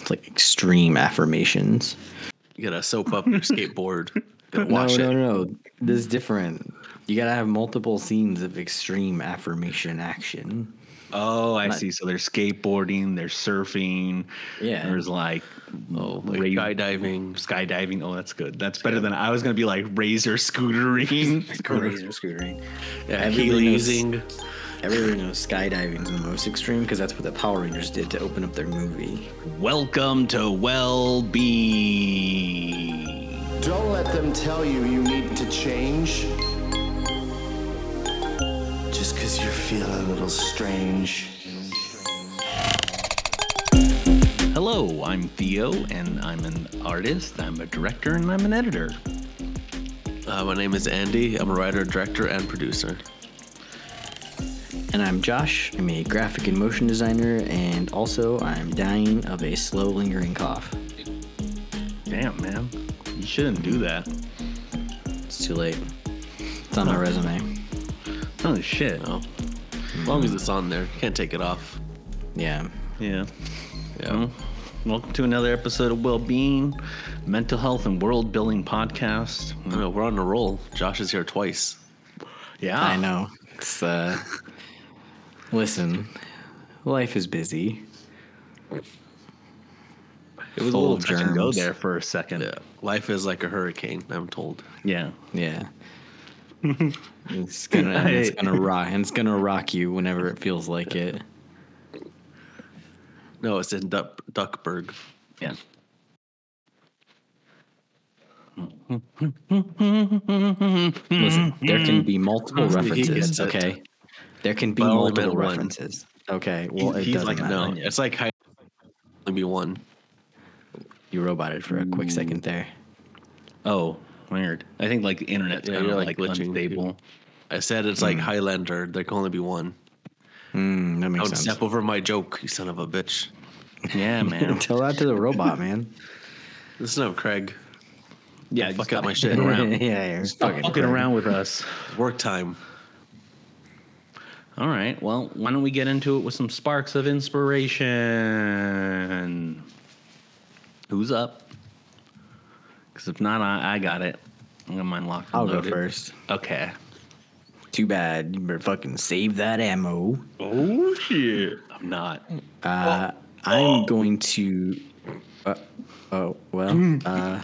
It's like extreme affirmations. You gotta soap up your skateboard. Gotta No, wash no, it. no, no. This is different. You gotta have multiple scenes of extreme affirmation action. Oh, I Not- see. So they're skateboarding, they're surfing. Yeah. There's like, Oh, like rave- skydiving. skydiving. Oh, that's good. That's better than I was going to be like razor scootering. Razor scootering. Yeah, Everybody knows- Heelysing. Everybody knows skydiving is the most extreme because that's what the Power Rangers did to open up their movie. Welcome to Well Being. Don't let them tell you you need to change. Just because you're feeling a little strange. Hello, I'm Theo, and I'm an artist, I'm a director, and I'm an editor. Uh, my name is Andy. I'm a writer, director, and producer. And I'm Josh. I'm a graphic and motion designer, and also I'm dying of a slow lingering cough. Damn, man. You shouldn't do that. It's too late. It's on my resume. Oh, shit. Oh, as long as it's on there, can't take it off. Yeah. Yeah. Yeah. Well, welcome to another episode of Well Being, Mental Health and World Building Podcast. I know, we're on a roll. Josh is here twice. Yeah. I know. It's uh listen. Life is busy. It was a little touch and go germs. there for a second. Yeah, life is like a hurricane. I'm told. Yeah. Yeah. it's gonna and it's gonna rock and it's gonna rock you whenever it feels like it. No, it's in Duck, Duckburg. Yeah. Listen, there can be multiple references. Okay. There can be But multiple meant one. references. Okay. Well, He's- it he's doesn't like matter. No, it's like high. Maybe one. You roboted for a quick second there. Oh, weird. I think like the internet's Yeah, kind of like like, glitching. unstable. I said it's like Highlander. There can only be one. Mm, that makes Don't sense. step over my joke, you son of a bitch. Yeah, man. Tell that to the robot, man. Listen up, Craig. yeah, Fuck up my shit fucking around. yeah, you're Stop fucking fucking around with us. Work time. All right. Well, why don't we get into it with some sparks of inspiration? Who's up? Because if not, I, I got it. I got mine locked. and I'll go first. Okay. Too bad. You better fucking save that ammo. Oh shit! I'm not. Uh, I'm going to. Uh, oh well. Uh,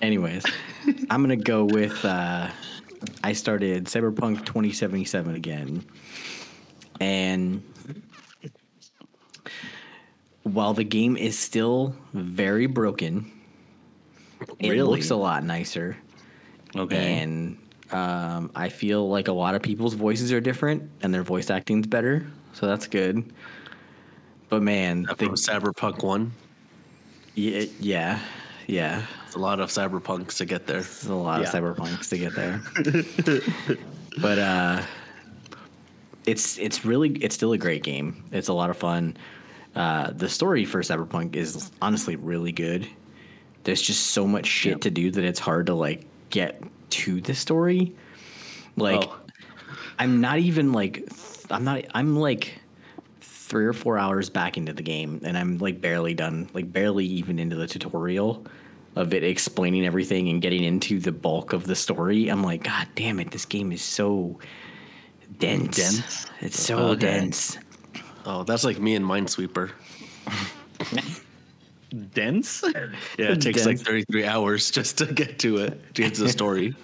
anyways, I'm gonna go with. Uh, I started Cyberpunk 2077 again, and while the game is still very broken, it looks a lot nicer Okay. and um, I feel like a lot of people's voices are different and their voice acting's better, so that's good. But man, the, Cyberpunk 1. yeah, yeah, yeah, It's a lot of Cyberpunks to get there. there's a lot Yeah. of cyberpunks to get there. but uh, it's it's really it's still a great game. It's a lot of fun. Uh, the story for Cyberpunk is honestly really good. There's just so much shit Yep. to do that it's hard to like get to the story. Like Oh. I'm not even like th- I'm not I'm like three or four hours back into the game and I'm like barely done, like barely even into the tutorial of it explaining everything and getting into the bulk of the story. I'm like, God damn it, this game is so dense. Dense? It's so Okay. dense. Oh, that's like me and Minesweeper. dense. Yeah, it It's takes like 33 hours just to get to it, to get to the story.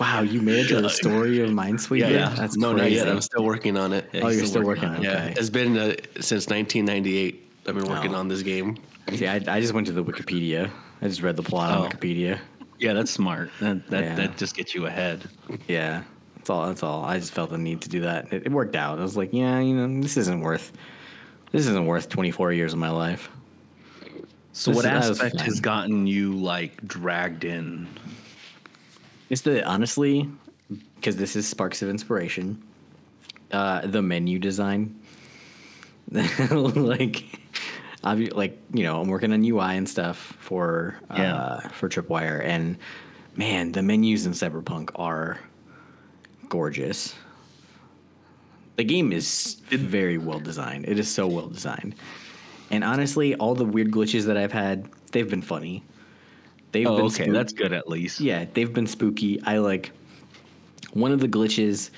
Wow, you made it to the story of Minesweeper? Yeah, yeah. That's no, crazy. not yet. I'm still working on it. oh, you're still working on it. Yeah, Okay. it's been uh, since 1998. I've been working Oh. on this game. See, I, I just went to the Wikipedia. I just read the plot Oh. on Wikipedia. Yeah, that's smart. That that, Yeah. that just gets you ahead. Yeah, that's all. That's all. I just felt the need to do that. It, it worked out. I was like, yeah, you know, this isn't worth. This isn't worth 24 years of my life. So, This what is- aspect has gotten you like dragged in? It's the honestly, because this is sparks of inspiration. Uh, the menu design, like, obvi- like you know, I'm working on UI and stuff for uh, Yeah. for Tripwire, and man, the menus in Cyberpunk are gorgeous. The game is very well designed. It is so well designed. And honestly, all the weird glitches that I've had, they've been funny. They've Oh, been okay, spook- that's good at least. yeah, they've been spooky. I like one of the glitches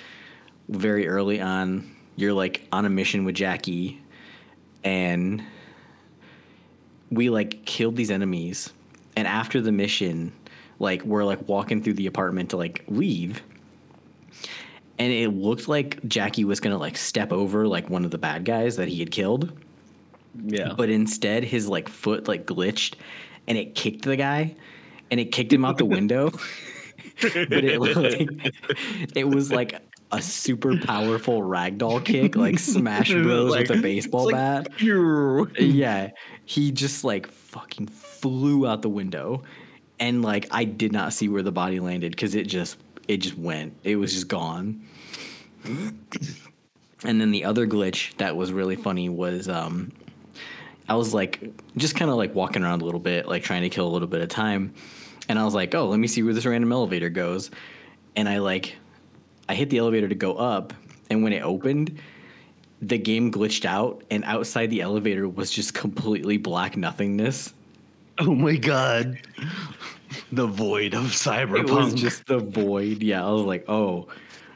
very early on. You're like on a mission with Jackie, and we like killed these enemies. And after the mission, like we're like walking through the apartment to like leave, and it looked like Jackie was gonna like step over like one of the bad guys that he had killed Yeah. but instead his like foot like glitched and it kicked the guy and it kicked him out the window but it like it was like a super powerful ragdoll kick like smash bros. with a baseball bat? yeah. He just like fucking flew out the window and like i did not see where the body landed because it just it just went. It was just gone. And then the other glitch that was really funny was um I was like just kind of like walking around a little bit, like trying to kill a little bit of time. And I was like, oh, let me see where this random elevator goes. And I like I hit the elevator to go up, and when it opened, the game glitched out, and outside the elevator was just completely black nothingness. Oh my god. The void of cyberpunk. It was just the void. Yeah, I was like, oh,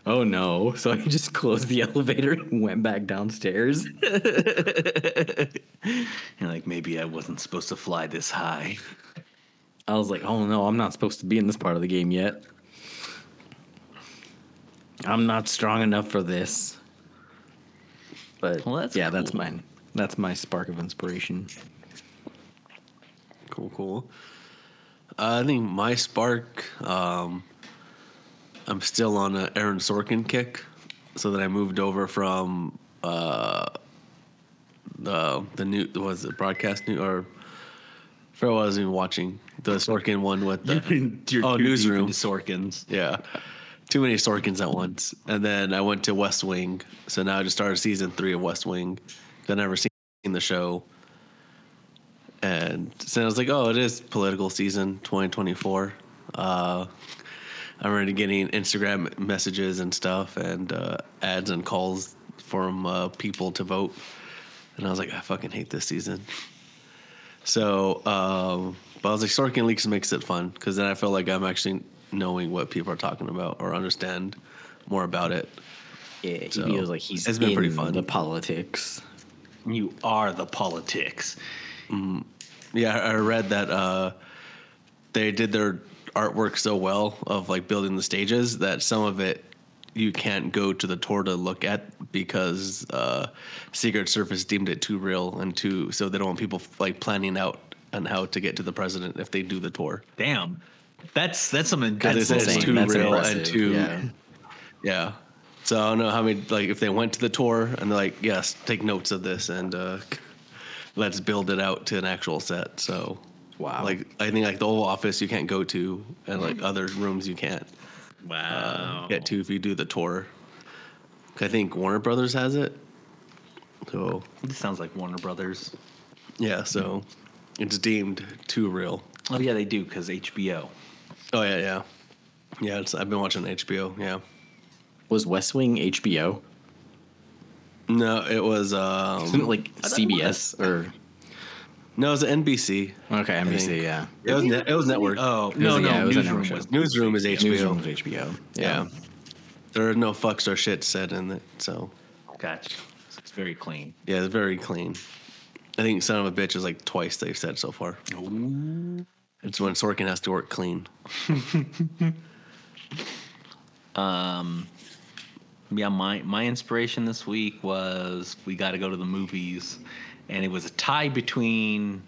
oh no. So I just closed the elevator and went back downstairs. You're like, maybe I wasn't supposed to fly this high. I was like, oh no, I'm not supposed to be in this part of the game yet. I'm not strong enough for this. But Well, that's yeah, that's cool. mine. That's my spark of inspiration. Cool, cool. Uh, I think my spark. Um, I'm still on a Aaron Sorkin kick, so that I moved over from uh, the the new was it broadcast new or. For what I was even watching the Sorkin one with the You're oh newsroom into Sorkins. yeah, too many Sorkins at once. And then I went to West Wing, so now I just started season three of West Wing. I've never seen the show, and so I was like, oh, it is political season 2024. Uh, I'm already getting Instagram messages and stuff, and uh, ads and calls from uh, people to vote. And I was like, I fucking hate this season. So, um, but I was like, Sorkin Leaks makes it fun because then I feel like I'm actually knowing what people are talking about or understand more about it. Yeah, he So, feels like he's it's been in pretty fun. the politics. You are the politics. Yeah, I I read that uh, they did their artwork so well of like building the stages that some of it you can't go to the tour to look at because uh, Secret Service deemed it too real and too so they don't want people like planning out on how to get to the president if they do the tour. Damn. That's that's something Because that's it's too That's real impressive, and too yeah. Yeah. So I don't know how many like if they went to the tour and they're like, yes, take notes of this and uh, let's build it out to an actual set. So Wow. Like I think like the Oval Office you can't go to and like mm-hmm. other rooms you can't wow. Uh, get to if you do the tour. I think Warner Brothers has it. So This sounds like Warner Brothers. yeah, so hmm. it's deemed too real. Oh yeah, they do because HBO. Oh yeah, yeah. Yeah, it's, I've been watching HBO. Yeah. Was West Wing HBO? No, it was um Isn't it like CBS or no, it was NBC. okay NBC? Yeah, It was net, it was network. Oh was- no, no, yeah, it was newsroom was. Newsroom is HBO. Newsroom was HBO. Yeah. There are no fucks or shit said in it, so Gotcha. It's very clean. yeah, it's very clean. I think "son of a bitch" is like twice they've said so far. It's when Sorkin has to work clean. Um, yeah, my my inspiration this week was we got to go to the movies, and it was a tie between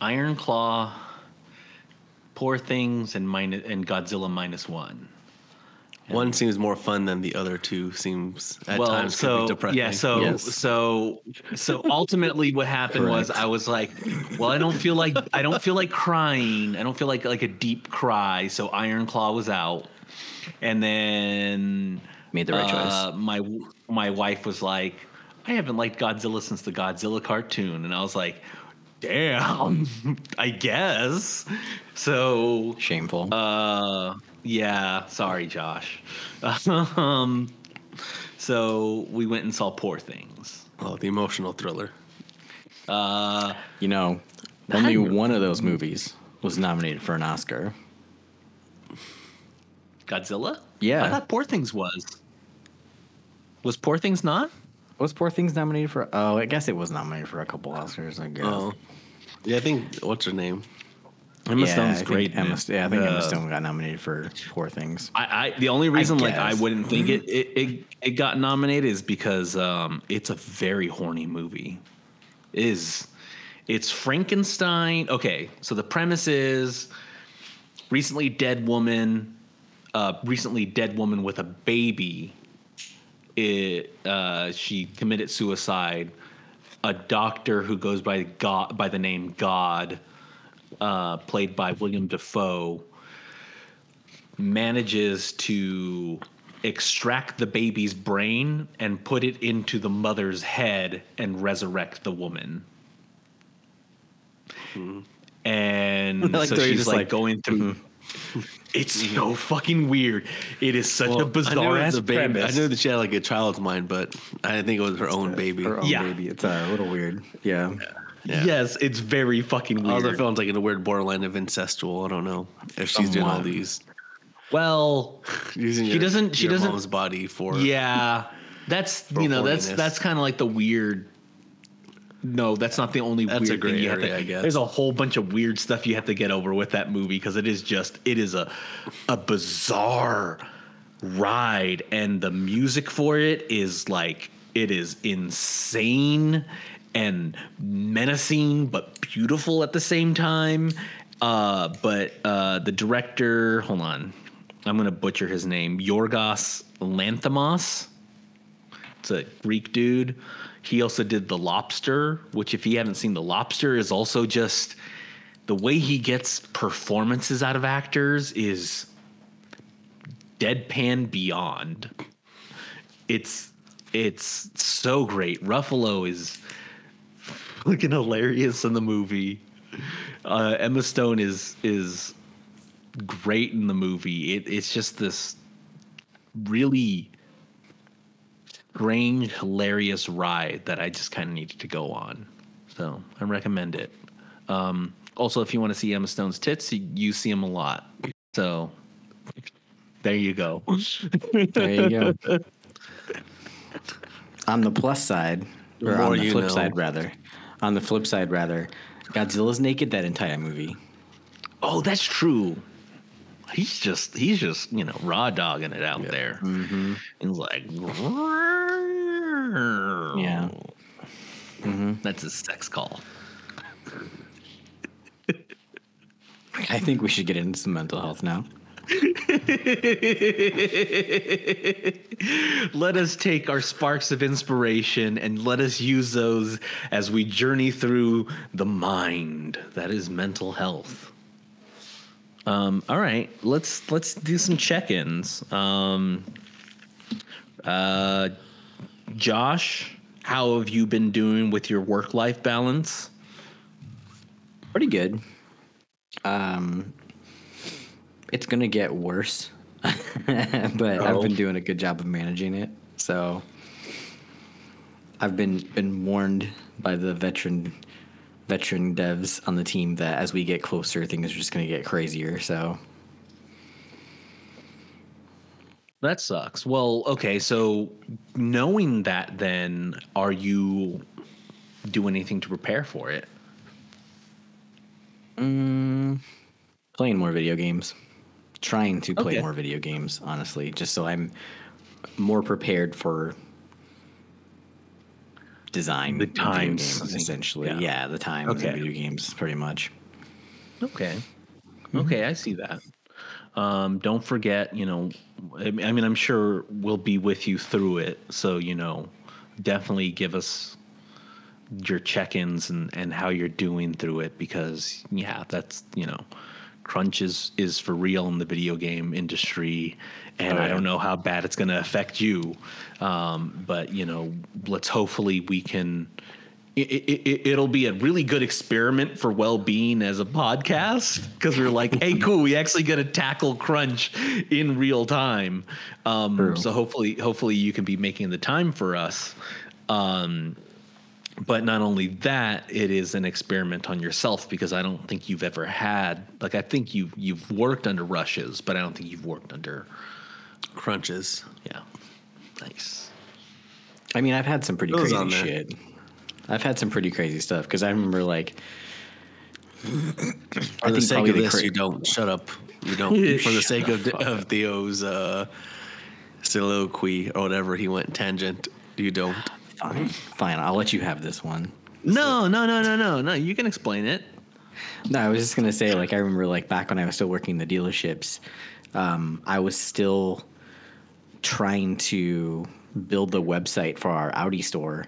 Iron Claw, Poor Things, and minus, and Godzilla minus one. One seems more fun than the other two. Seems at well, times could so be depressing. yeah, so Yes. so so ultimately, what happened was I was like, well, I don't feel like I don't feel like crying. I don't feel like like a deep cry. So Iron Claw was out, and then Made the right uh, choice. My my wife was like, I haven't liked Godzilla since the Godzilla cartoon, and I was like, damn, I guess. So Shameful. uh, yeah. Sorry, Josh. um, So we went and saw Poor Things. Oh, the emotional thriller. You know, only one of those movies was nominated for an Oscar. Godzilla? Yeah. I thought Poor Things was. Was Poor Things not? Was Poor Things nominated for? Oh, I guess it was nominated for a couple Oscars. I guess. Oh, yeah. I think what's her name? Emma yeah, Stone's I think great. Emma, it. yeah, I think Emma Uh, Stone got nominated for Poor Things. I, I the only reason like I wouldn't think it it, it it got nominated is because um it's a very horny movie. It is it's Frankenstein. Okay, so the premise is recently dead woman, uh, recently dead woman with a baby. It uh, she committed suicide. A doctor who goes by God by the name God, uh, played by William Dafoe manages to extract the baby's brain and put it into the mother's head and resurrect the woman. Hmm. And like so the way you're she's like, like, going through. Hmm. It's hmm. so fucking weird. It is such a I knew bizarre it ass a baby. I premise. knew that she had like a child's mind, but I didn't think it was her own baby. Her own Yeah. baby. It's uh, a little weird. Yeah. Yeah. Yes, it's very fucking All the weird. films like in a weird borderline of incestual. I don't know if she's doing all these Well, using She your, doesn't- she your doesn't- mom's body for Yeah, that's For you know that's that's kind of like the weird. No, that's not the only That's a weird gray thing you have area, to. I guess. There's a whole bunch of weird stuff you have to get over with that movie because it is just it is a a bizarre ride and the music for it is like it is insane and menacing but beautiful at the same time. Uh, but uh, the director, hold on, I'm gonna butcher his name, Yorgos Lanthimos. It's a Greek dude. He also did The Lobster, which, if you haven't seen The Lobster, is also just the way he gets performances out of actors is deadpan beyond. It's it's so great. Ruffalo is looking hilarious in the movie. Uh, Emma Stone is is great in the movie. It, it's just this really strange, hilarious ride that I just kind of needed to go on. So I recommend it. Um, also, if you want to see Emma Stone's tits, you, you see them a lot. So there you go. There you go. on the plus side, or more on the flip know. side, rather, on the flip side, rather, Godzilla's naked that entire movie. oh, that's true. He's just he's just you know raw dogging it out there. Mm-hmm. He's like, Yeah. that's a sex call. I think we should get into some mental health now. let us take our sparks of inspiration and let us use those as we journey through the mind that is mental health. Um, all right let's let's do some check-ins. Um, uh, josh how have you been doing with your work-life balance? Pretty good. Um, it's gonna get worse, but I've Oh. been doing a good job of managing it. So I've been been warned by the veteran veteran devs on the team that as we get closer, things are just gonna get crazier. So That sucks. Well, okay, so knowing that then are you do anything to prepare for it? Mm, playing more video games, trying to play Okay. more video games, honestly, just so I'm more prepared for design The video times, games, essentially. Yeah. Yeah, the time Okay. in video games, pretty much. Okay. Okay, I see that. Um, don't forget, you know, I mean, I'm sure we'll be with you through it. So, you know, definitely give us your check-ins and, and how you're doing through it because yeah, that's, you know, crunch is, is for real in the video game industry. And Oh, I don't know how bad it's going to affect you. Um, but you know, let's hopefully we can it, it, it'll be a really good experiment for well-being as a podcast because we're like, hey, cool, we actually get to tackle crunch in real time. Um, so hopefully, hopefully you can be making the time for us. Um, but not only that, it is an experiment on yourself because I don't think you've ever had like I think you you've worked under rushes, but I don't think you've worked under Crunches. yeah. Nice. I mean, I've had some pretty It crazy shit. I've had some pretty crazy stuff because I remember like. For the sake of this, cra- you don't. Shut up. You don't. For the sake of, of Theo's uh, soliloquy or whatever, he went tangent. You don't. Fine, fine. I'll let you have this one. No, no, no, no, no, no. You can explain it. No, I was just gonna say, like, I remember, like, back when I was still working the dealerships, um, I was still trying to build the website for our Audi store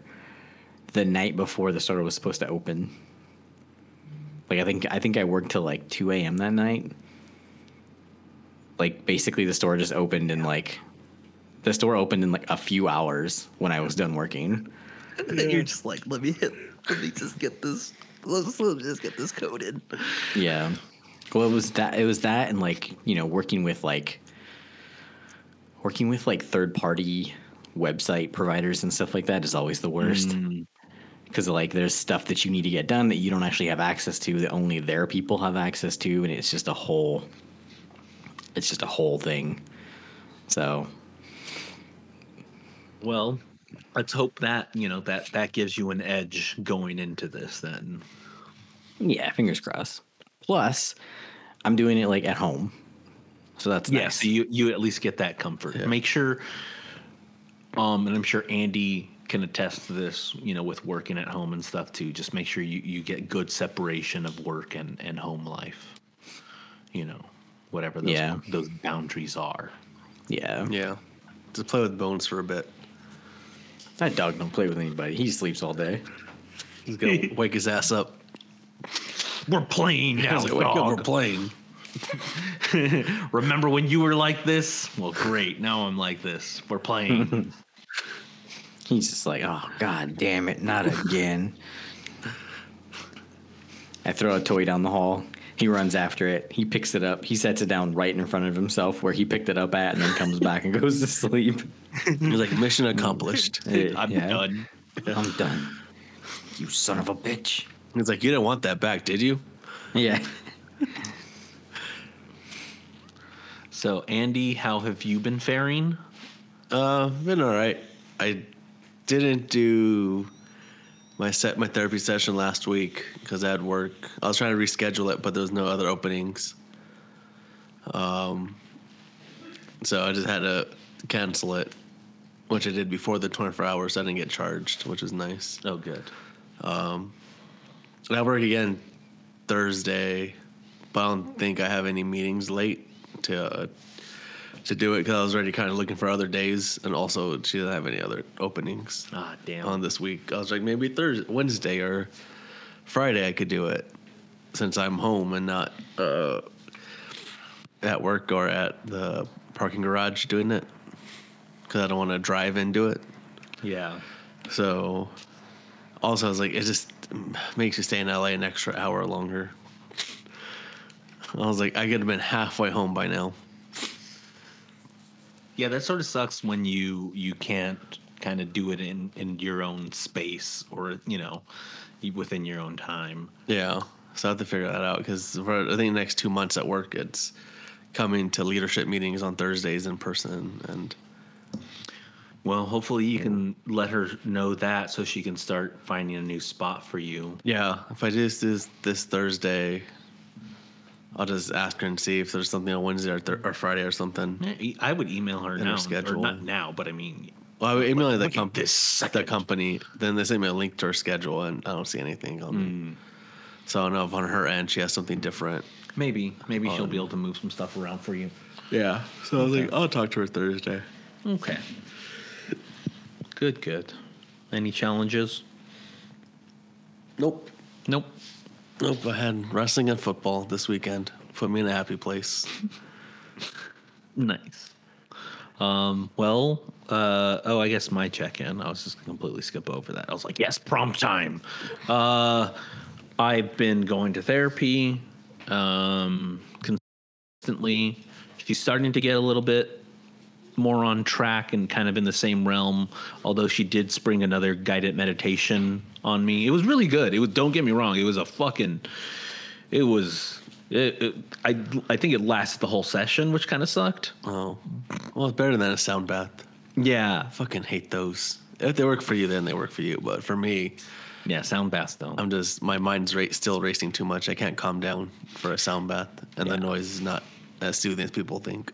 the night before the store was supposed to open. Like, I think I think I worked till like two a.m. that night. Like, basically, the store just opened and like the store opened in like a few hours when I was done working. And then you're just like, let me hit, let me just get this, let's, let's just get this coded. Yeah. Well, it was that. It was that, and like you know, working with like working with like third party website providers and stuff like that is always the worst. Mm. Because like there's stuff that you need to get done that you don't actually have access to that only their people have access to, and it's just a whole. It's just a whole thing. So Well, let's hope that you know that that gives you an edge going into this. Then, yeah, fingers crossed. Plus, I'm doing it like at home, so that's yeah. nice. So you you at least get that comfort. Make sure, um, and I'm sure Andy can attest to this. You know, with working at home and stuff too. Just make sure you you get good separation of work and and home life. You know, whatever those Yeah. those boundaries are. yeah. Yeah. Just play with bones for a bit. That dog don't play with anybody. He sleeps all day. He's gonna wake his ass up. We're playing now, He's like, wake up, we're playing. Remember when you were like this? Well, great. Now I'm like this. We're playing. He's just like, oh god damn it, not again. I throw a toy down the hall. He runs after it. He picks it up. He sets it down right in front of himself where he picked it up at, and then comes back and goes to sleep. He's like, mission accomplished. Eh, I'm yeah. done. I'm done. You son of a bitch. He's like, you didn't want that back, did you? Yeah. So, Andy, how have you been faring? Uh, been all right. I didn't do my set my therapy session last week because I had work. I was trying to reschedule it, but there was no other openings. Um, so I just had to cancel it, which I did before the 24 hours. I didn't get charged, which was nice. Oh, good. Um I work again Thursday, but I don't think I have any meetings late to uh, to do it because I was already kind of looking for other days, and also she doesn't have any other openings Ah, damn. on this week. I was like maybe Thursday, Wednesday, or Friday I could do it since I'm home and not uh, at work or at the parking garage doing it because I don't want to drive and do it. yeah. So, also, I was like, it just makes you stay in LA an extra hour longer. I was like, I could have been halfway home by now. Yeah, that sort of sucks when you you can't kind of do it in in your own space or you know within your own time. Yeah. So I have to figure that out because I think the next two months at work, it's coming to leadership meetings on Thursdays in person. And Well, hopefully you can let her know that so she can start finding a new spot for you. yeah, if I just do this, this Thursday, I'll just ask her and see if there's something on Wednesday or, th- or Friday or something. Yeah, I would email her her now, schedule. or not now, but I mean, Well, I would email the, Look comp- this the second. company. Then they send me a link to her schedule, and I don't see anything on me. Hmm. So I don't know if on her end she has something different. maybe maybe she'll um, be able to move some stuff around for you. Yeah. So I was like, I'll talk to her Thursday. Okay. Good, good. Any challenges? Nope. Nope. Nope. I had wrestling and football this weekend. Put me in a happy place. Nice. Um, well, uh, oh, I guess my check-in. I was just completely skip over that. I was like, yes, prompt time. Uh, I've been going to therapy um, consistently. She's starting to get a little bit more on track and kind of in the same realm. Although she did spring another guided meditation on me. It was really good. It was. Don't get me wrong. It was a fucking. It was. It, it, I I think it lasted the whole session, which kind of sucked. Oh, well, it's better than a sound bath. Yeah, I fucking hate those. If they work for you, then they work for you. But for me, yeah. Sound baths don't. I'm just my mind's ra- still racing too much. I can't calm down for a sound bath, and Yeah. the noise is not as soothing as people think.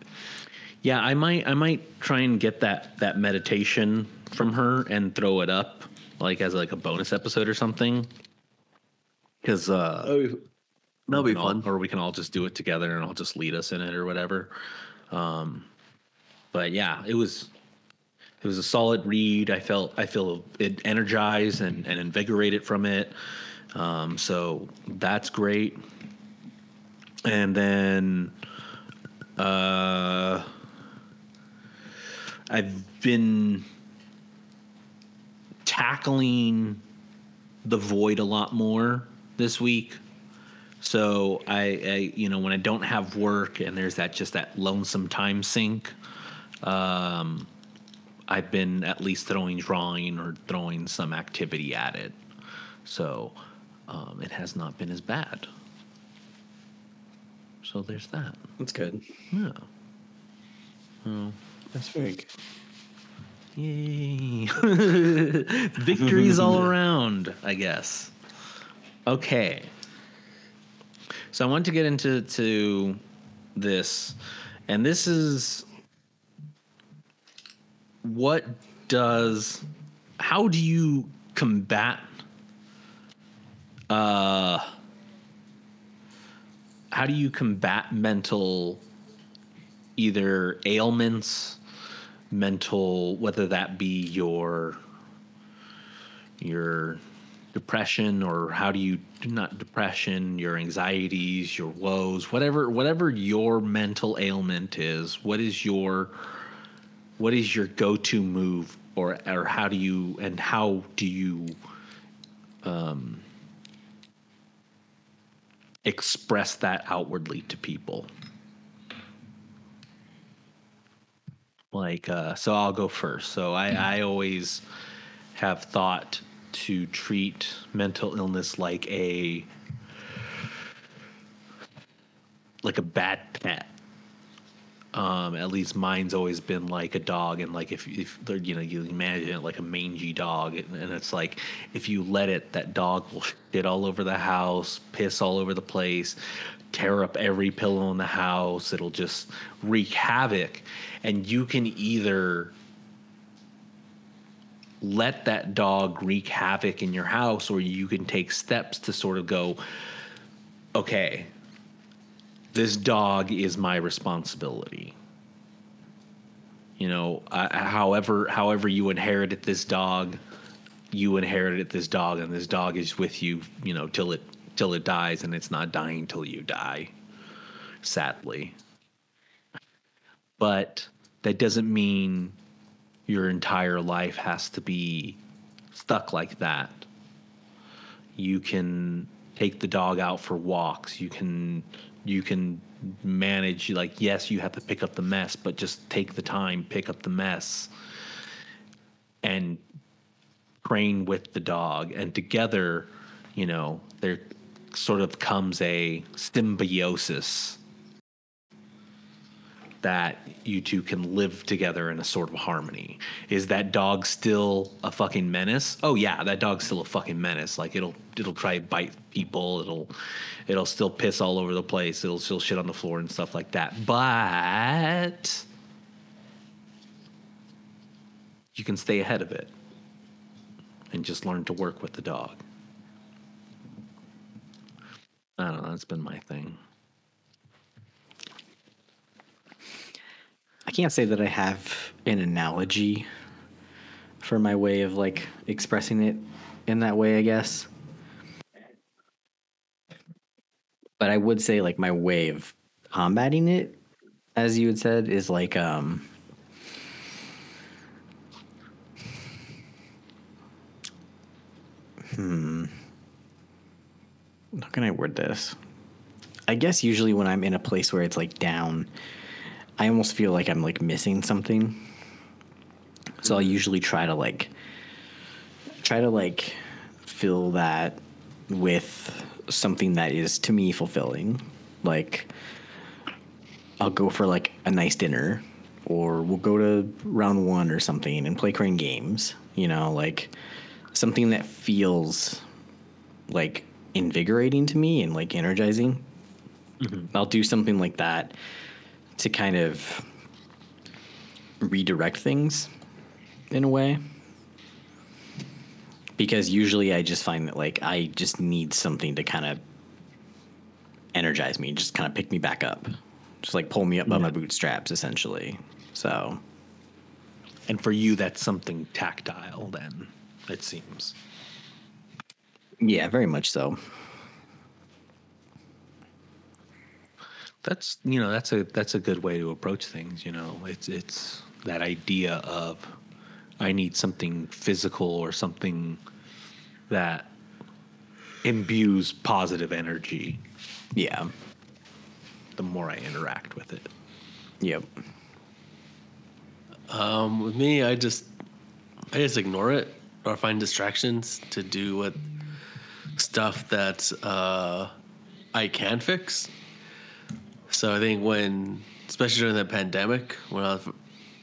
Yeah, I might I might try and get that that meditation from her and throw it up like as like a bonus episode or something. Cuz uh That'll be can all- fun. or we can all just do it together and I'll just lead us in it or whatever. Um but yeah, it was it was a solid read. I felt I feel it energized and, and invigorated from it. Um, so that's great. And then uh, I've been tackling the void a lot more this week. So I, I, you know, when I don't have work and there's that just that lonesome time sink, um, I've been at least throwing drawing or throwing some activity at it. So um, it has not been as bad. So there's that. That's good. Yeah. That's very good. Yay. Victories all around, I guess. Okay. So I want to get into to this, and this is what does how do you combat uh how do you combat mental either ailments mental whether that be your your depression or how do you not depression your anxieties your woes whatever whatever your mental ailment is what is your what is your go-to move or or how do you and how do you um express that outwardly to people like uh, so i'll go first. So i i always have thought to treat mental illness like a like a bad pet. Um at least mine's always been like a dog and like if if they're you know you imagine it like a mangy dog and, and it's like if you let it that dog will shit all over the house piss all over the place tear up every pillow in the house. It'll just wreak havoc. And you can either let that dog wreak havoc in your house or you can take steps to sort of go okay this dog is my responsibility. You know I, however however you inherited this dog you inherited this dog and this dog is with you you know till it till it dies and it's not dying till you die sadly. But that doesn't mean your entire life has to be stuck like that. You can take the dog out for walks. You can you can manage like yes you have to pick up the mess but just take the time pick up the mess and train with the dog. And together you know there sort of comes a symbiosis that you two can live together in a sort of harmony. Is that dog still a fucking menace? Oh yeah, that dog's still a fucking menace. Like it'll it'll try to bite people. It'll it'll still piss all over the place. It'll still shit on the floor and stuff like that. But you can stay ahead of it and just learn to work with the dog. I don't know. That's been my thing. I can't say that I have an analogy for my way of like expressing it in that way, I guess. But I would say like my way of combating it, as you had said, is like um hmm how can I word this? I guess usually when I'm in a place where it's like down, I almost feel like I'm like missing something. So I'll usually try to like try to like fill that with something that is to me fulfilling. Like I'll go for like a nice dinner or we'll go to round 1 or something and play crane games, you know, like something that feels like invigorating to me and like energizing. Mm-hmm. I'll do something like that to kind of redirect things in a way. Because usually I just find that like I just need something to kind of energize me, just kind of pick me back up. Just like pull me up by my bootstraps essentially. So, And for you, that's something tactile. Then it seems. Yeah, very much so. That's you know that's a that's a good way to approach things. You know, it's it's that idea of I need something physical or something that imbues positive energy. Yeah. The more I interact with it. Yep. Um, with me, I just I just ignore it or find distractions to do what stuff that uh, I can fix. So I think when, especially during the pandemic, when I was,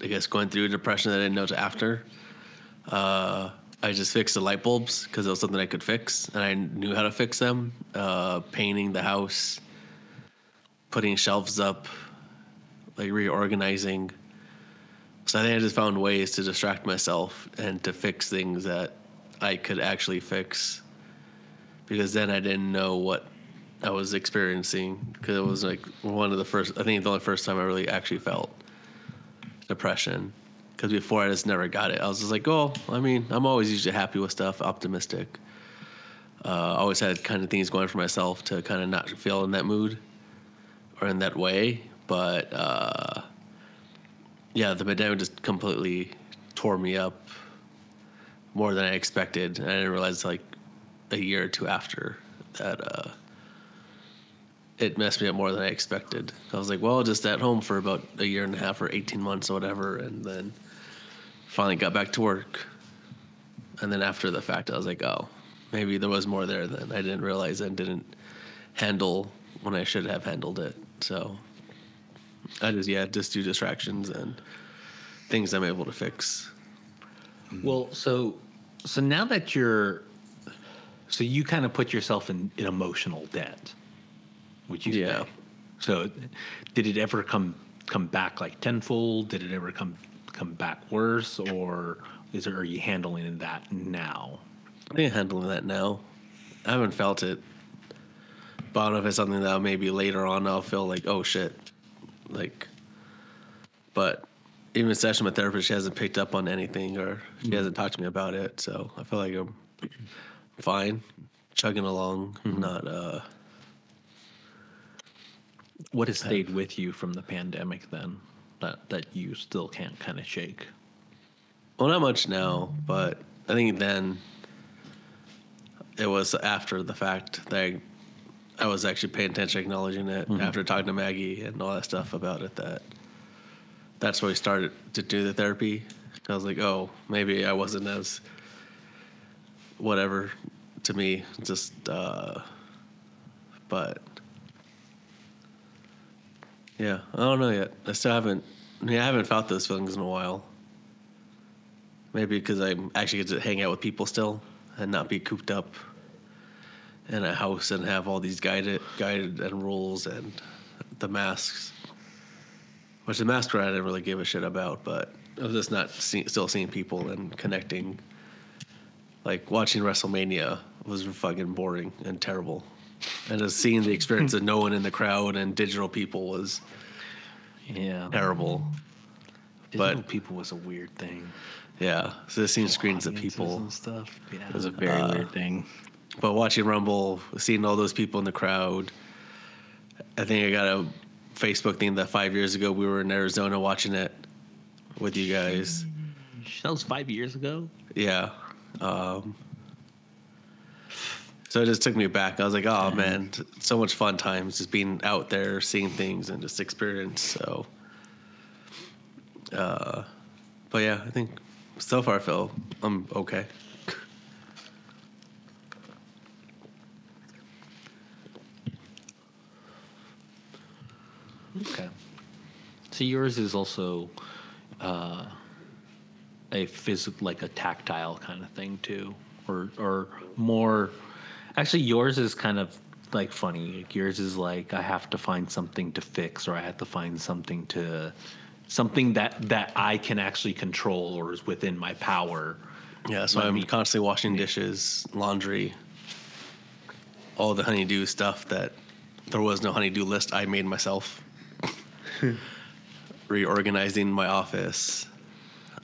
I guess, going through depression that I didn't know to after, uh, I just fixed the light bulbs because it was something I could fix and I knew how to fix them. Uh, painting the house, putting shelves up, like reorganizing. So I think I just found ways to distract myself and to fix things that I could actually fix. Because then I didn't know what I was experiencing. Because it was like one of the first, I think the only first time I really actually felt depression. Because before I just never got it. I was just like, oh, I mean, I'm always usually happy with stuff, optimistic. Uh, always had kind of things going for myself to kind of not feel in that mood or in that way. But, uh, yeah, the pandemic just completely tore me up more than I expected. And I didn't realize like a year or two after that uh, it messed me up more than I expected. I was like, well, just at home for about a year and a half or 18 months or whatever. And then finally got back to work. And then after the fact, I was like, oh, maybe there was more there than I didn't realize and didn't handle when I should have handled it. So I just yeah, just do distractions and things I'm able to fix. Well, so so now that you're so you kind of put yourself in, in emotional debt, would you Yeah. say? So did it ever come come back like tenfold? Did it ever come come back worse, or is it are you handling that now? I think I'm handling that now. I haven't felt it, but I don't know if it's something that maybe later on I'll feel like oh shit, like. But even session with therapist, she hasn't picked up on anything or she hmm. hasn't talked to me about it, so I feel like I'm fine, chugging along, not uh. What has stayed with you from the pandemic then that that you still can't kind of shake? Well, not much now, but I think then it was after the fact that I, I was actually paying attention, acknowledging it after talking to Maggie and all that stuff about it. That that's where we started to do the therapy. I was like, oh, maybe I wasn't as whatever to me, just, uh, but yeah, I don't know yet. I still haven't, I mean, I haven't felt those feelings in a while. Maybe because I actually get to hang out with people still and not be cooped up in a house and have all these guided guided and rules and the masks. Which the mask I didn't really give a shit about, but I was just not see, still seeing people and connecting. Like watching WrestleMania was fucking boring and terrible, and just seeing the experience of no one in the crowd and digital people was Yeah, terrible. Digital but- people was a weird thing. Yeah, so seeing screens of people. and stuff. Yeah, It was a uh, very weird thing. But watching Rumble, seeing all those people in the crowd, I think I got a Facebook thing that five years ago we were in Arizona watching it with you guys. that was five years ago. Yeah. Um, So it just took me back. I was like, oh man, so much fun times just being out there, seeing things, and just experience. So, uh, but yeah, I think so far feel I'm okay. Okay. So yours is also uh, a physical, like a tactile kind of thing too, or or more. Actually, yours is kind of like funny. Like yours is like I have to find something to fix, or I have to find something to something that that I can actually control or is within my power. Yeah, so Let I'm me- constantly washing dishes, laundry, all the honeydew stuff that there was no honeydew list I made myself. Reorganizing my office,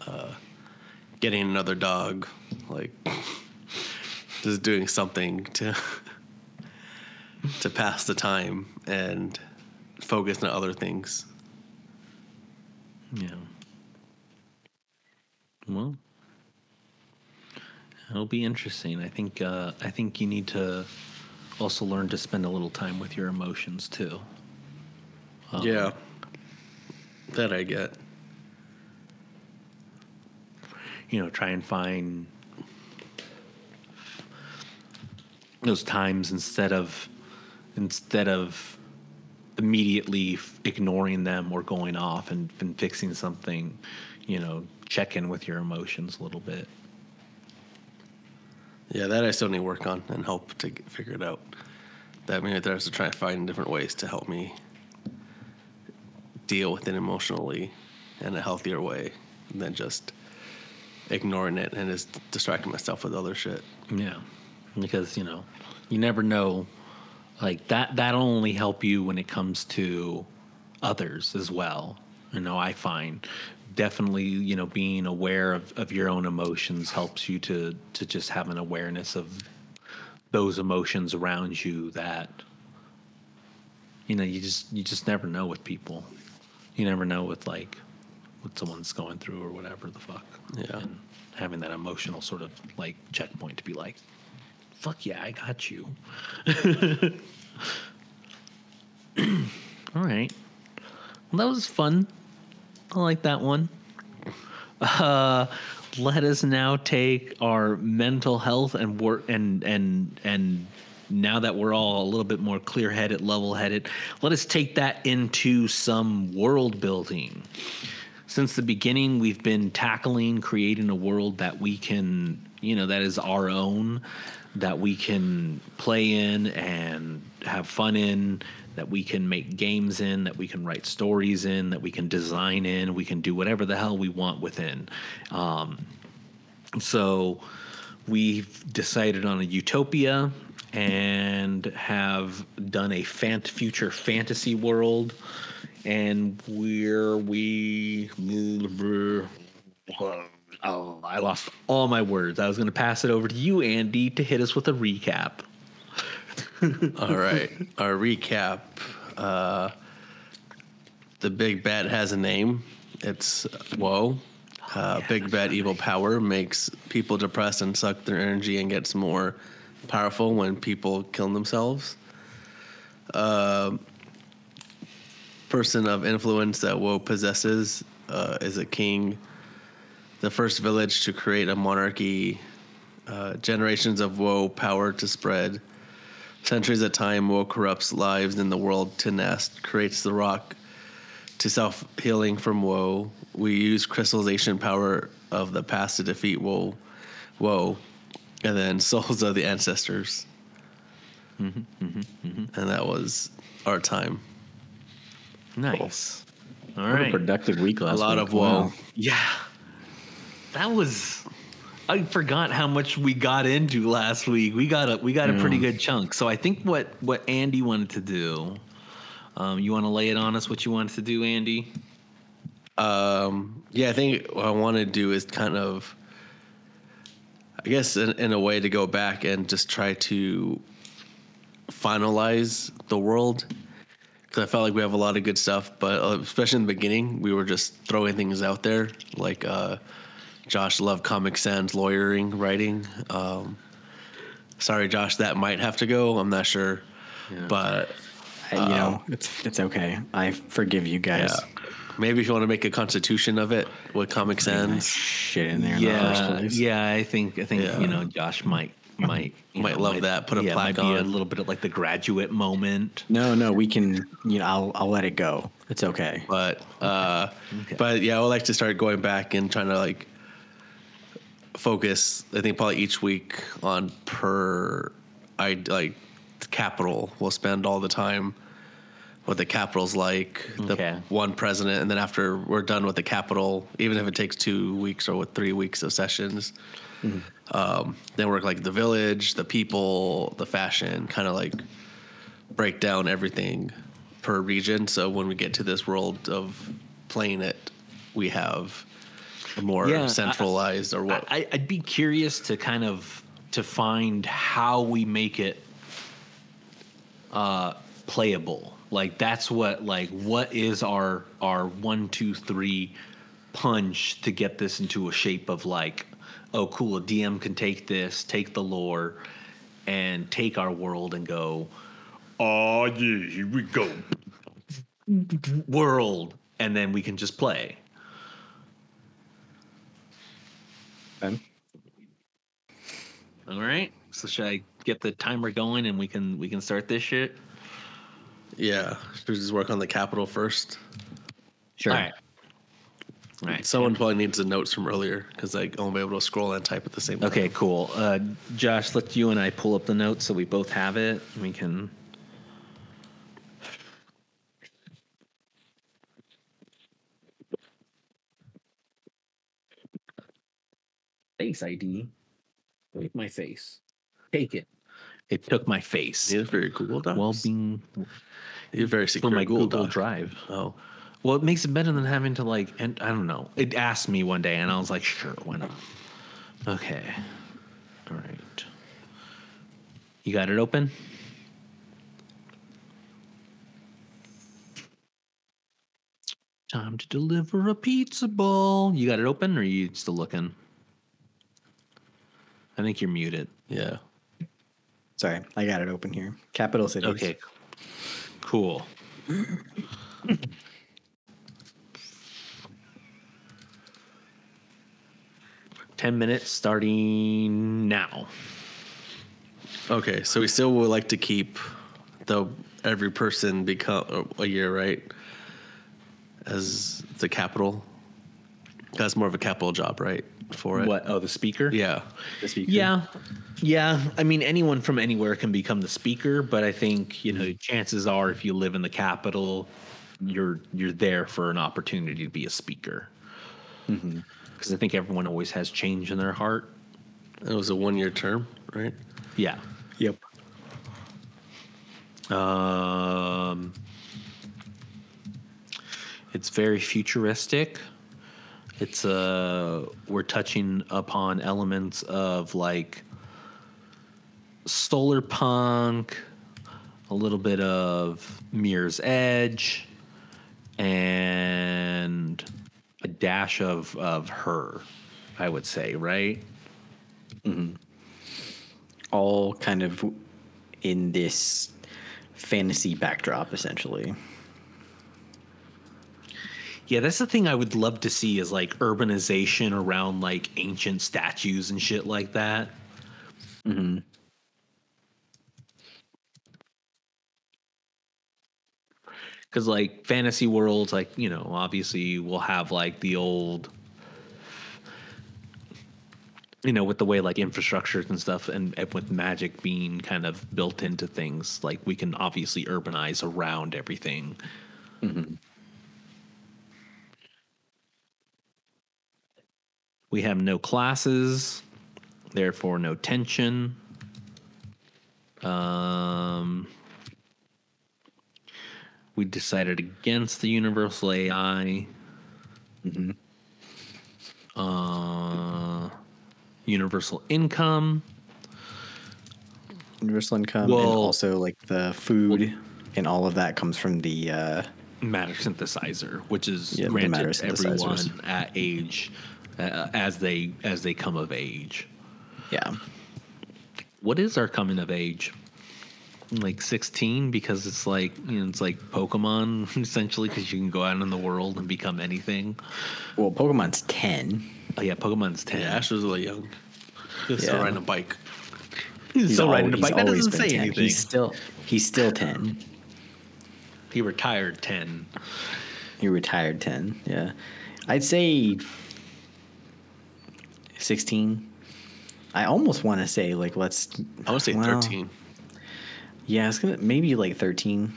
uh, getting another dog, like just doing something to to pass the time and focus on other things. Yeah. Well, it'll be interesting. I think uh, I think you need to also learn to spend a little time with your emotions too. yeah, that I get. You know, try and find those times instead of instead of immediately ignoring them or going off and, and fixing something. You know, check in with your emotions a little bit. Yeah, that I still need to work on and help to get, figure it out. That maybe there's to try to find different ways to help me deal with it emotionally in a healthier way than just ignoring it and just distracting myself with other shit. Yeah, because you know, you never know. Like that, that'll only help you when it comes to others as well. You know, I find definitely, you know, being aware of, of your own emotions helps you to to just have an awareness of those emotions around you that you know you just you just never know with people. You never know with like what someone's going through or whatever the fuck. Yeah. And having that emotional sort of like checkpoint to be like, fuck yeah, I got you. All right. Well, that was fun. I like that one. Uh, let us now take our mental health and work and and and now that we're all a little bit more clear-headed, level-headed, let us take that into some world building. Since the beginning, we've been tackling creating a world that we can, you know, that is our own, that we can play in and have fun in, that we can make games in, that we can write stories in, that we can design in, we can do whatever the hell we want within. Um, so we've decided on a utopia and have done a fant- future fantasy world and where we oh i lost all my words i was going to pass it over to you andy to hit us with a recap All right, our recap. Uh, the big bad has a name. It's Woe Uh, big bad evil power makes people depressed and suck their energy and gets more powerful when people kill themselves. Uh, person of influence that Woe possesses uh, is a king. The first village to create a monarchy. Uh, generations of Woe power to spread. Centuries of time, Woe corrupts lives in the world to nest, creates the rock to self healing from Woe. We use crystallization power of the past to defeat Woe, Woe, and then souls of the ancestors. And that was our time. Nice all What a right productive week last week. a lot week. of Woe. Wow. yeah that was i forgot how much we got into last week we got a we got a pretty good chunk so i think what what andy wanted to do um, you want to lay it on us what you wanted to do andy Um, yeah, I think what I want to do is kind of, I guess, in, in a way to go back and just try to finalize the world. Because I felt like we have a lot of good stuff, but uh, especially in the beginning, we were just throwing things out there. Like uh, Josh loved Comic Sans lawyering, writing. Um, sorry, Josh, that might have to go. I'm not sure, Yeah. but Uh, you know, it's it's okay. I forgive you guys. yeah. Maybe if you want to make a constitution of it with Comic Sans, shit in there in the Yeah, yeah. I think I think Yeah. you know Josh might might you Might know, love that, put a yeah, plaque might be a little bit of like the graduate moment. No, no, we can. You know, I'll I'll let it go. It's okay. but uh, Okay. but yeah, I would like to start going back and trying to like focus. I think probably each week on per I like capital. We'll spend all the time what the capital's like, the Okay. one president, and then after we're done with the capital, even if it takes two weeks or with three weeks of sessions, um, then work like the village, the people, the fashion, kind of like break down everything per region. So when we get to this world of playing it, we have a more Yeah, I- centralized or what? I, I'd be curious to kind of to find how we make it uh, playable. Like that's what like what is our our one two three punch to get this into a shape of like oh cool a DM can take this take the lore and take our world and go oh yeah here we go world and then we can just play. Okay. All right. So should I get the timer going and we can we can start this shit? yeah, should we just work on the capital first? Sure. All right. All right. Someone probably needs the notes from earlier because I won't be able to scroll and type at the same time. Okay, cool. Uh, Josh, let you and I pull up the notes so we both have it. We can. Face ID. Take my face. Take it. It took my face. Need it for your Google Docs. Well being You're very secure. for my Google, Doc. Drive. Oh, Well, it makes it better than having to like, and I don't know. It asked me one day, and I was like, sure, why not? Okay, all right. You got it open. Time to deliver a pizza ball. You got it open, or are you still looking? I think you're muted. yeah. Sorry, I got it open here. Capital City. Okay, cool. Ten minutes starting now. Okay, so we still would like to keep the every person become a year, right? As the capital. That's more of a capital job, right? For it. What? Oh, the speaker. Yeah. The speaker. Yeah. Yeah. I mean, anyone from anywhere can become the speaker, but I think, you know, chances are if you live in the capital, you're you're there for an opportunity to be a speaker. Mm-hmm. Because I think everyone always has change in their heart. It was a one year term, right? Yeah. Yep. Um, it's very futuristic. It's uh, we're touching upon elements of like solar punk, a little bit of Mirror's Edge, and a dash of of her. I would say, right? Mm-hmm. All kind of in this fantasy backdrop, essentially. Yeah, that's the thing I would love to see is like urbanization around like ancient statues and shit like that. Mm-hmm. Because like fantasy worlds, like you know, obviously we'll have like the old, you know, with the way like infrastructures and stuff, and, and with magic being kind of built into things, like we can obviously urbanize around everything. We have no classes, therefore no tension. Um, we decided against the universal AI. Uh, universal income. Universal income and also like the food and all of that comes from the uh, matter synthesizer, which is Yeah, granted to everyone at age uh, as they as they come of age. yeah. what is our coming of age? Like 16 because it's like you know it's like Pokemon essentially because you can go out in the world and become anything. Well, Pokemon's ten. Oh yeah, Pokemon's 10. Yeah, Ash was really young. He was still riding a bike. He's still al- riding a bike. That doesn't say 10. anything. He's still he's still ten. He retired 10. He retired ten. Yeah, I'd say sixteen. I almost want to say like let's. I want to say well, 13. Yeah, it's gonna maybe like thirteen.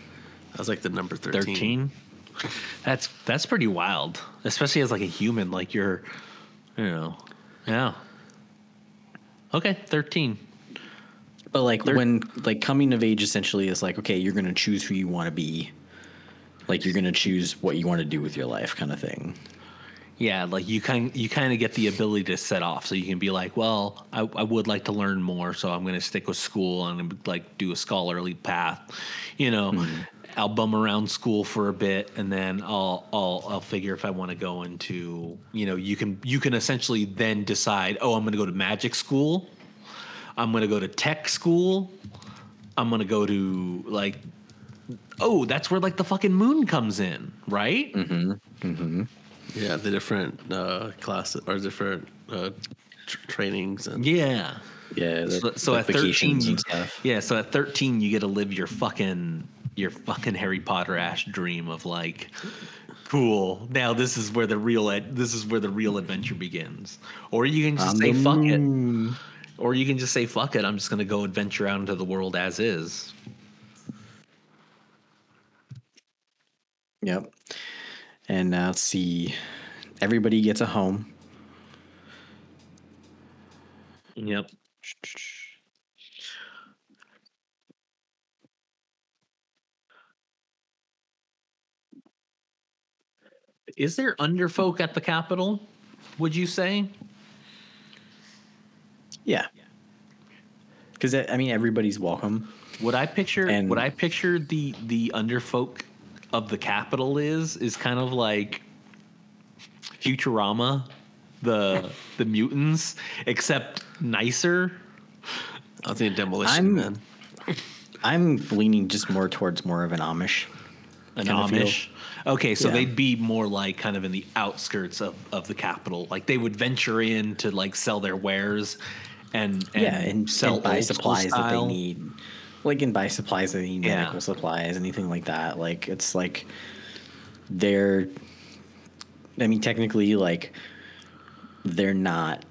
That was like the number 13. 13. That's that's pretty wild, especially as like a human. Like you're, you know, yeah. Okay, 13. But like Thir- when like coming of age essentially is like okay, you're gonna choose who you want to be. Like you're gonna choose what you want to do with your life, kind of thing. Yeah, like you kind you kind of get the ability to set off, so you can be like, well, I, I would like to learn more, so I'm going to stick with school and like do a scholarly path. You know, mm-hmm. I'll bum around school for a bit, and then I'll I'll I'll figure if I want to go into you know you can you can essentially then decide, oh, I'm going to go to magic school, I'm going to go to tech school, I'm going to go to like. Oh, that's where like the fucking moon comes in, right? Mm-hmm. Mm-hmm. Yeah, the different uh, classes or different uh, tr- trainings and Yeah. Yeah. So, the- so the at thirteen, you, and stuff. yeah. So at thirteen, you get to live your fucking your fucking Harry Potter ash dream of like, cool. Now this is where the real ed- this is where the real adventure begins. Or you can just On say fuck it. Or you can just say fuck it. I'm just gonna go adventure out into the world as is. Yep. And now let's see. Everybody gets a home. Yep. Is there underfolk at the Capitol? Would you say? Yeah. Because I mean, everybody's welcome. Would I picture, And- what I picture the the underfolk of the capital is is kind of like Futurama, the the mutants, except nicer. I think demolition I'm- man. I'm leaning just more towards more of an Amish. An Kind of feel. Amish. Okay, so Yeah. they'd be more like kind of in the outskirts of, of the capital. Like they would venture in to like sell their wares and, and yeah, and, sell and buy old school supplies that they need. Like, and buy supplies that they need, Yeah. medical supplies, anything like that. Like, it's like they're, I mean, technically, like, they're not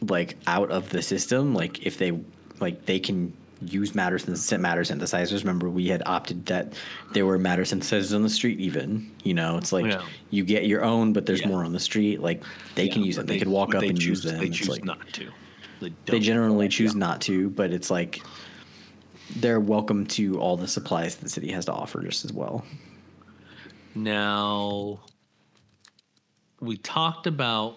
like out of the system. Like, if they, like, they can use matter synth- matter synthesizers. Remember, we had opted that there were matter synthesizers on the street. Even you know, it's like Yeah. you get your own, but there's Yeah. more on the street. Like, they Yeah, can use it. They, could walk up they and choose, use them. They choose like- not to. They, they generally choose not to, but it's like they're welcome to all the supplies the city has to offer just as well. Now, we talked about.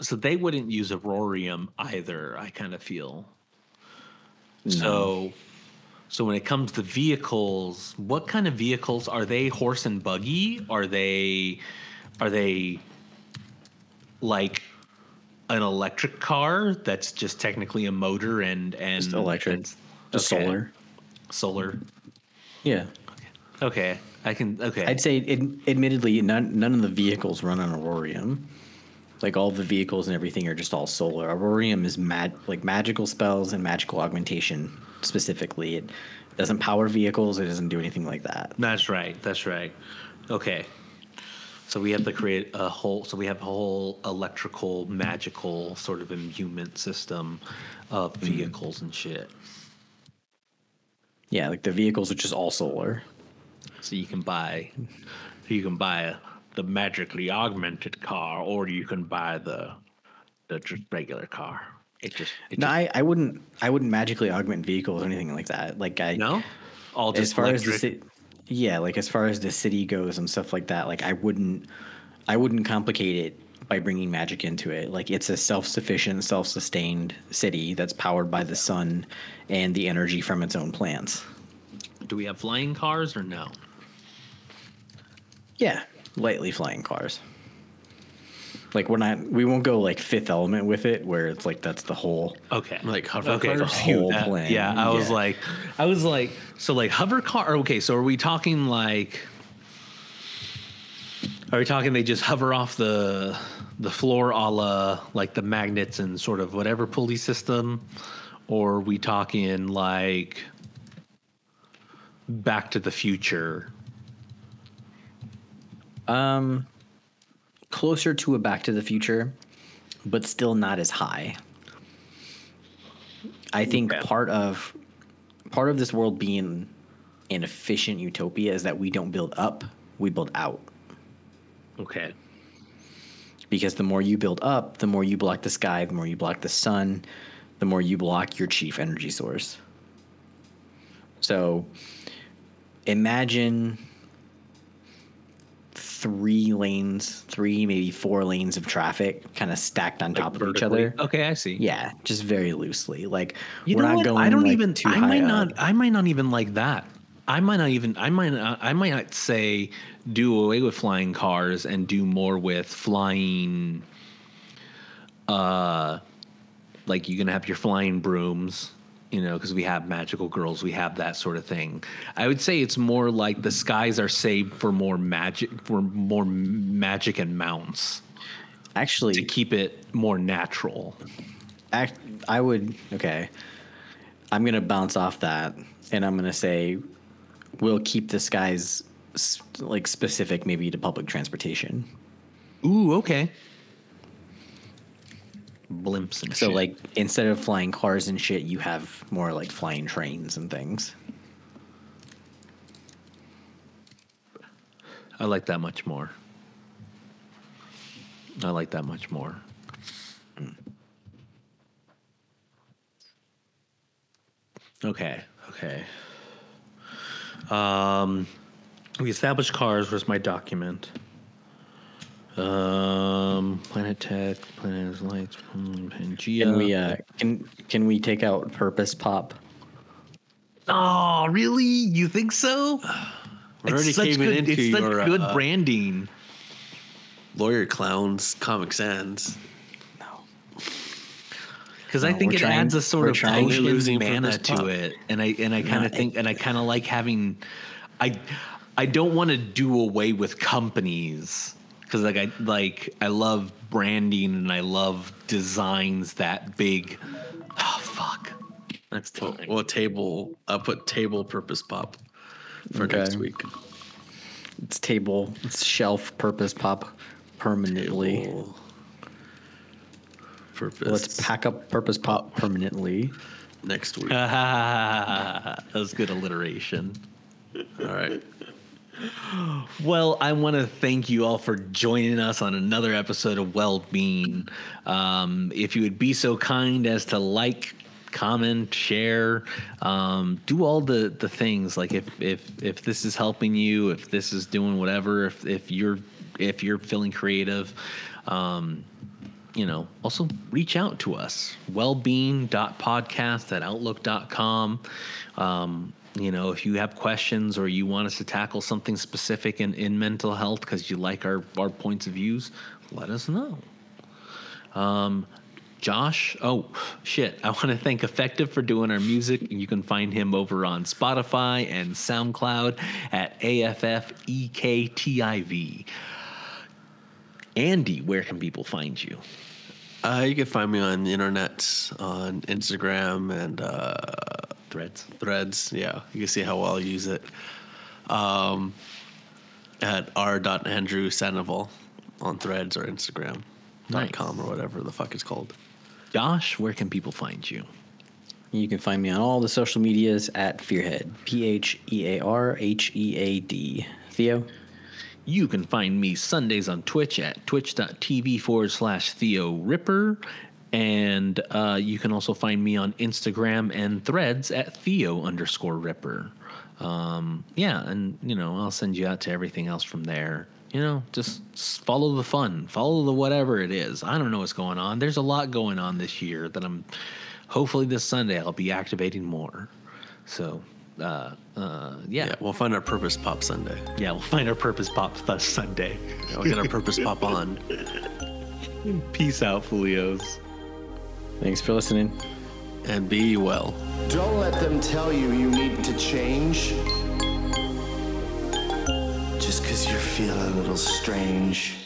So they wouldn't use Aurorium either, I kind of feel. So, so when it comes to vehicles, what kind of vehicles are they? Horse and buggy? Are they? Are they like an electric car that's just technically a motor and and Just electric, just okay. solar. Solar. Yeah, Okay, I can. Okay, I'd say, ad- admittedly, none none of the vehicles run on Aurorium. Like all the vehicles and everything are just all solar. Aurorium is mad like magical spells and magical augmentation specifically. It doesn't power vehicles. It doesn't do anything like that. That's right. That's right. Okay. So we have to create a whole. So we have a whole electrical, magical sort of imbuement system of Mm-hmm. vehicles and shit. Yeah, like the vehicles are just all solar. So you can buy, you can buy the magically augmented car, or you can buy the the just regular car. It just it No, just, I, I wouldn't. I wouldn't magically augment vehicles or anything like that. Like I no. All just as far as the city, yeah, like as far as the city goes and stuff like that, like I wouldn't, I wouldn't complicate it by bringing magic into it. Like it's a self-sufficient, self-sustained city that's powered by the sun and the energy from its own plants. Do we have flying cars or no? Yeah, lightly flying cars. Like we're not we won't go like Fifth Element with it, where it's like that's the whole. Okay. Like hover okay. cars? phew, Whole that- plan, Yeah, I was like, I was like, so like hover car. Okay, so are we talking like? Are we talking they just hover off the the floor a la like the magnets and sort of whatever pulley system, or are we talking like Back to the Future? Um, closer to a Back to the Future, but still not as high. I think part of part of this world being an efficient utopia is that we don't build up, we build out. Okay. Because the more you build up, the more you block the sky, the more you block the sun, the more you block your chief energy source. So imagine three lanes, three, maybe four lanes of traffic kind of stacked on top of each other. Okay, I see. Yeah, just very loosely. Like You we're know not what? going I don't like, even. too I might up. not. I might not even like that. I might not even. I might. Not, I might not say do away with flying cars and do more with flying. Uh, like you can have your flying brooms. You know, because we have magical girls, we have that sort of thing. I would say it's more like the skies are saved for more magic, for more magic and mounts Actually, to keep it more natural. act, I would. Okay, I'm gonna bounce off that, and I'm gonna say we'll keep the skies like specific, maybe to public transportation. Ooh, okay. Blimps and So shit. like instead of flying cars and shit, you have more like flying trains and things. I like that much more. I like that much more. Okay, okay. Um, we established cars. was my document? Um, Planet Tech, Planet Lights, Pangea. Can we uh can can we take out purpose pop? Oh, really? You think so? We're already such caving good, into it's such your, good uh, branding. Lawyer Clowns Comic Sans. No, because I think it trying- adds a sort of trying- potion Losing mana to pop. it, and I and I kind No, of think and I kind of like having, I I don't want to do away with companies because like I like I love branding and I love designs that big. Oh fuck, that's time. Well, table. I'll put table purpose pop for Okay. next week. It's table, it's shelf purpose pop permanently. Table Purpose. Let's pack up purpose pop permanently. next week. that was good alliteration. All right. Well, I want to thank you all for joining us on another episode of Well Being. Um, if you would be so kind as to like, comment, share, um, do all the the things. Like if if if this is helping you, if this is doing whatever, if if you're if you're feeling creative. Um, you know, also reach out to us. Wellbeing.podcast at outlook.com. Um, you know, if you have questions or you want us to tackle something specific in, in mental health because you like our, our points of views, let us know. Um, Josh, oh shit! I want to thank Affektiv for doing our music. You can find him over on Spotify and SoundCloud at AFFEKTIV. Andy, where can people find you? Uh, you can find me on the internet, on Instagram and uh, Threads. Threads. Yeah, you can see how well I use it. Um, at r.andrew Sandoval on Threads or Instagram. Nice. Dot com or whatever the fuck it's called. Josh, where can people find you? You can find me on all the social medias at Fearhead. P H E A R H E A D. Theo? You can find me Sundays on Twitch at twitch.tv forward slash Theo Ripper. And uh, you can also find me on Instagram and threads at Theo underscore Ripper. Um, yeah, and you know, I'll send you out to everything else from there. You know, just s- follow the fun, follow the whatever it is. I don't know what's going on. There's a lot going on this year that I'm hopefully this Sunday I'll be activating more. So, uh, uh, yeah. Yeah, we'll find our Purpose Pop Sunday. Yeah, we'll find our purpose pop this Sunday. Yeah, we'll get our Purpose Pop on. Peace out, Folios. Thanks for listening. And be well. Don't let them tell you you need to change. Just because you're feeling a little strange.